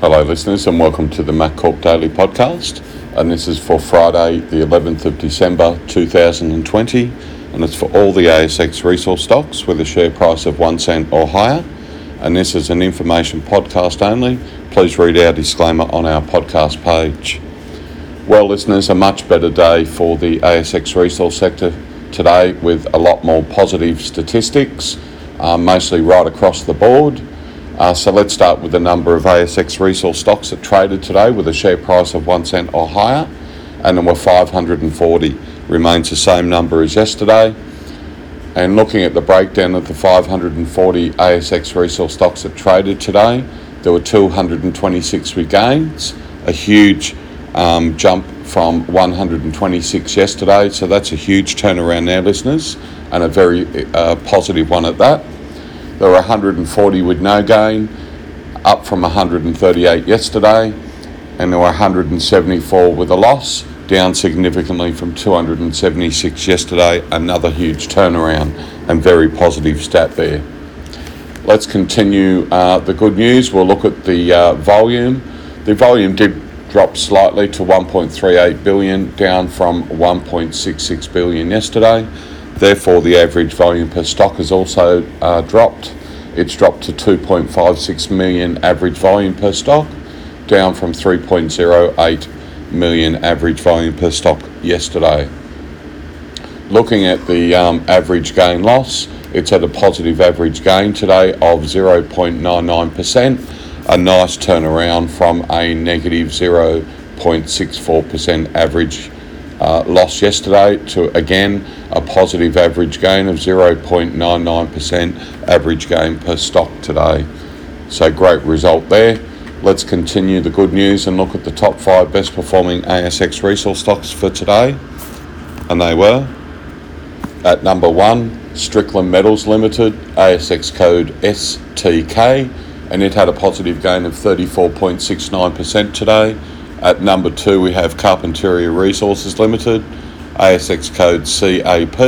Hello, listeners, and welcome to the MacCorp Daily Podcast. And this is for Friday, the 11th of December 2020, and it's for all the ASX resource stocks with a share price of one cent or higher. And this is an information podcast only. Please read our disclaimer on our podcast page. Well, listeners, a much better day for the ASX resource sector today with a lot more positive statistics, uh, mostly right across the board. Uh, so let's start with the number of ASX resource stocks that traded today with a share price of one cent or higher, and were 540. Remains the same number as yesterday. And looking at the breakdown of the 540 ASX resource stocks that traded today, there were 226 gains, a huge um, jump from 126 yesterday. So that's a huge turnaround there, listeners, and a very uh, positive one at that. There were 140 with no gain, up from 138 yesterday, and there were 174 with a loss, down significantly from 276 yesterday. Another huge turnaround and very positive stat there. Let's continue uh, the good news. We'll look at the uh, volume. The volume did drop slightly to 1.38 billion, down from 1.66 billion yesterday. Therefore, the average volume per stock has also uh, dropped. It's dropped to 2.56 million average volume per stock, down from 3.08 million average volume per stock yesterday. Looking at the um, average gain loss, it's at a positive average gain today of 0.99%, a nice turnaround from a negative 0.64% average uh, loss yesterday to again a positive average gain of 0.99% average gain per stock today. So great result there. Let's continue the good news and look at the top five best performing ASX resource stocks for today. And they were at number one, Strickland Metals Limited, ASX code STK, and it had a positive gain of 34.69% today. At number two, we have Carpentaria Resources Limited, ASX code CAP,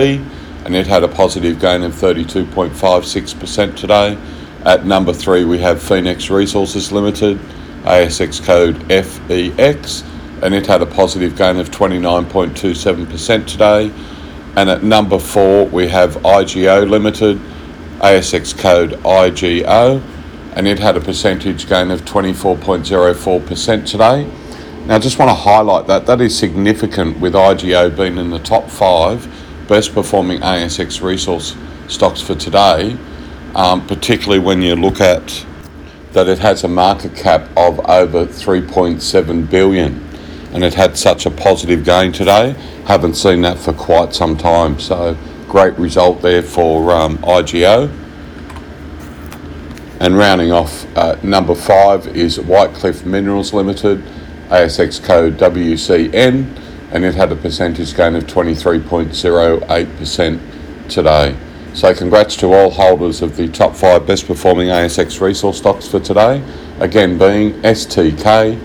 and it had a positive gain of 32.56% today. At number three, we have Fenix Resources Limited, ASX code FEX, and it had a positive gain of 29.27% today. And at number four, we have IGO Limited, ASX code IGO, and it had a percentage gain of 24.04% today. Now, I just want to highlight that that is significant with IGO being in the top five best performing ASX resource stocks for today, um, particularly when you look at that it has a market cap of over 3.7 billion and it had such a positive gain today. Haven't seen that for quite some time, so great result there for um, IGO. And rounding off, uh, number five is White Cliff Minerals Limited. ASX code WCN, and it had a percentage gain of 23.08% today. So, congrats to all holders of the top five best performing ASX resource stocks for today, again being STK,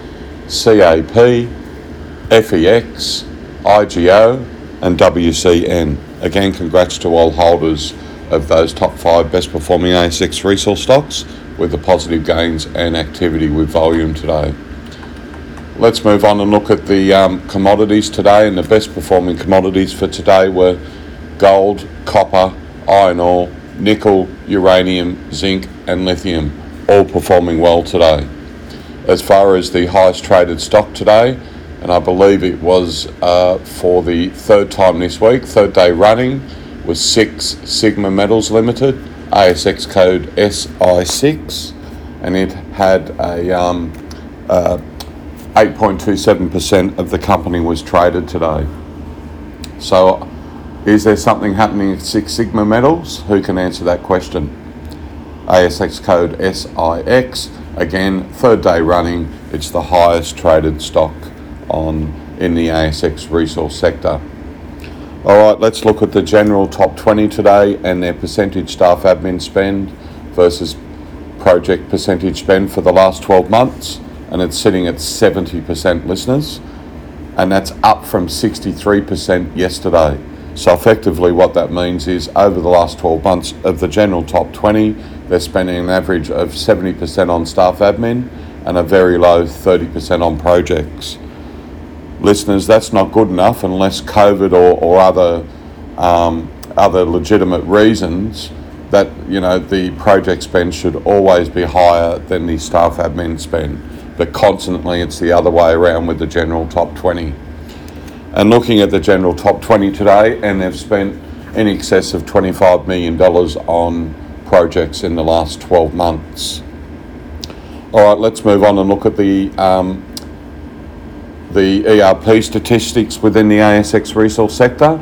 CAP, FEX, IGO, and WCN. Again, congrats to all holders of those top five best performing ASX resource stocks with the positive gains and activity with volume today. Let's move on and look at the um, commodities today. And the best performing commodities for today were gold, copper, iron ore, nickel, uranium, zinc, and lithium, all performing well today. As far as the highest traded stock today, and I believe it was uh, for the third time this week, third day running, was Six Sigma Metals Limited, ASX code SI6, and it had a um, uh, 8.27% of the company was traded today. So, is there something happening at Six Sigma Metals? Who can answer that question? ASX code SIX. Again, third day running, it's the highest traded stock on in the ASX resource sector. All right, let's look at the general top 20 today and their percentage staff admin spend versus project percentage spend for the last 12 months and it's sitting at 70% listeners, and that's up from 63% yesterday. So, effectively, what that means is over the last 12 months of the general top 20, they're spending an average of 70% on staff admin and a very low 30% on projects. Listeners, that's not good enough unless COVID or, or other um, other legitimate reasons that you know the project spend should always be higher than the staff admin spend, but constantly it's the other way around with the general top 20. And looking at the general top 20 today, and they've spent in excess of $25 million on projects in the last 12 months. All right, let's move on and look at the um, the ERP statistics within the ASX resource sector.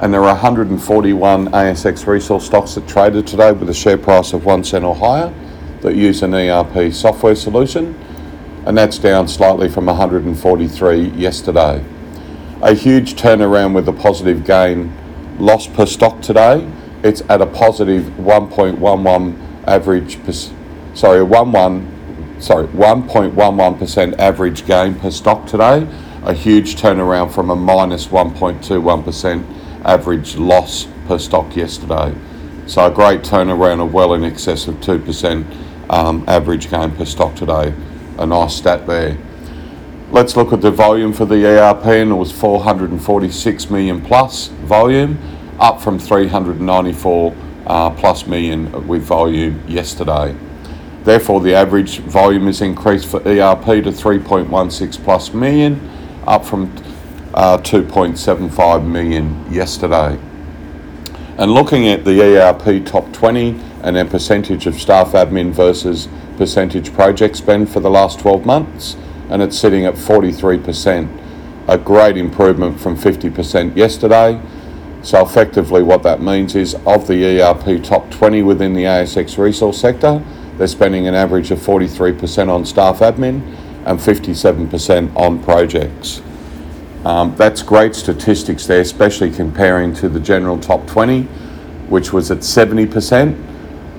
And there are 141 ASX resource stocks that traded today with a share price of one cent or higher that use an ERP software solution, and that's down slightly from 143 yesterday. A huge turnaround with a positive gain loss per stock today. It's at a positive 1.11 average, per, sorry, 11 sorry, 1.11% average gain per stock today, a huge turnaround from a minus 1.21% average loss per stock yesterday. So a great turnaround of well in excess of 2% um, average gain per stock today. A nice stat there. Let's look at the volume for the ERP and it was 446 million plus volume, up from 394 uh, plus million with volume yesterday. Therefore, the average volume is increased for ERP to 3.16 plus million, up from uh, 2.75 million yesterday. And looking at the ERP top 20 and their percentage of staff admin versus percentage project spend for the last 12 months, and it's sitting at 43%, a great improvement from 50% yesterday. So, effectively, what that means is of the ERP top 20 within the ASX resource sector, they're spending an average of 43% on staff admin and 57% on projects. Um, that's great statistics there, especially comparing to the general top 20, which was at 70%,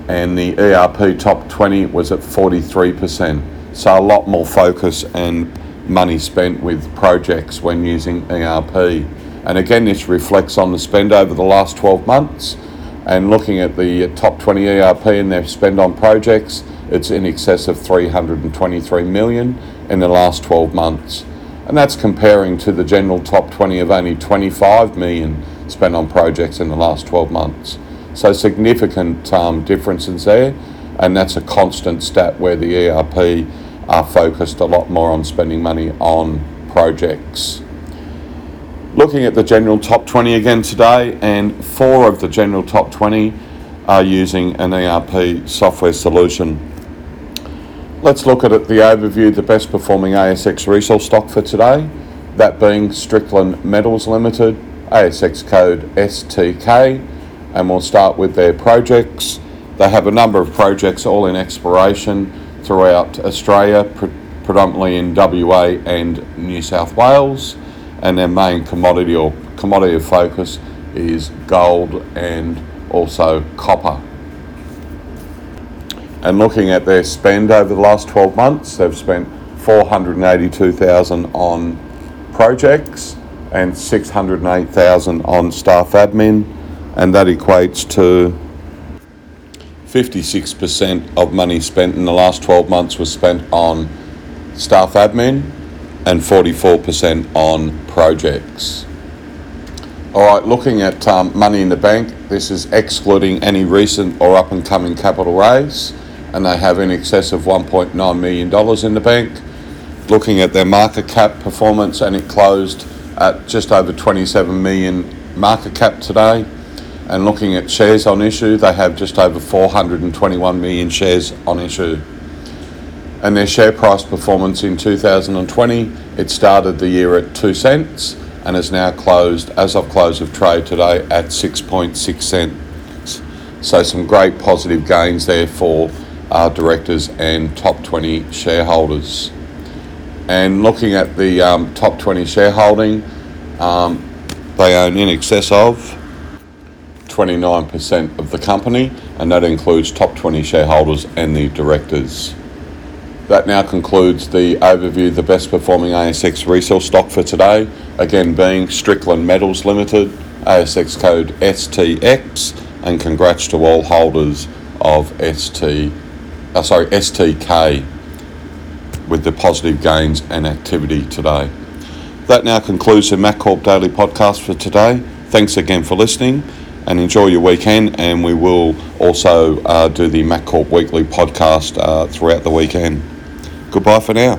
and the ERP top 20 was at 43%. So a lot more focus and money spent with projects when using ERP. And again, this reflects on the spend over the last 12 months and looking at the top 20 ERP and their spend on projects, it's in excess of 323 million in the last 12 months. And that's comparing to the general top 20 of only 25 million spent on projects in the last 12 months. So significant um, differences there, and that's a constant stat where the ERP are focused a lot more on spending money on projects. Looking at the general top 20 again today, and four of the general top 20 are using an ERP software solution. Let's look at the overview, the best performing ASX resource stock for today, that being Strickland Metals Limited, ASX code STK, and we'll start with their projects. They have a number of projects all in exploration throughout Australia, pre- predominantly in WA and New South Wales and their main commodity or commodity of focus is gold and also copper. And looking at their spend over the last 12 months, they've spent 482,000 on projects and 608,000 on staff admin, and that equates to 56% of money spent in the last 12 months was spent on staff admin and 44% on projects. All right, looking at um, money in the bank, this is excluding any recent or up and coming capital raise, and they have in excess of $1.9 million in the bank. Looking at their market cap performance, and it closed at just over 27 million market cap today. And looking at shares on issue, they have just over 421 million shares on issue and their share price performance in 2020. It started the year at 2 cents and is now closed as of close of trade today at 6.6 cents. So, some great positive gains there for our directors and top 20 shareholders. And looking at the um, top 20 shareholding, um, they own in excess of 29% of the company, and that includes top 20 shareholders and the directors. That now concludes the overview of the best performing ASX resource stock for today, again being Strickland Metals Limited, ASX code STX, and congrats to all holders of ST, uh, sorry, STK. with the positive gains and activity today. That now concludes the MacCorp Daily Podcast for today. Thanks again for listening and enjoy your weekend. And we will also uh, do the MacCorp Weekly Podcast uh, throughout the weekend. Goodbye for now.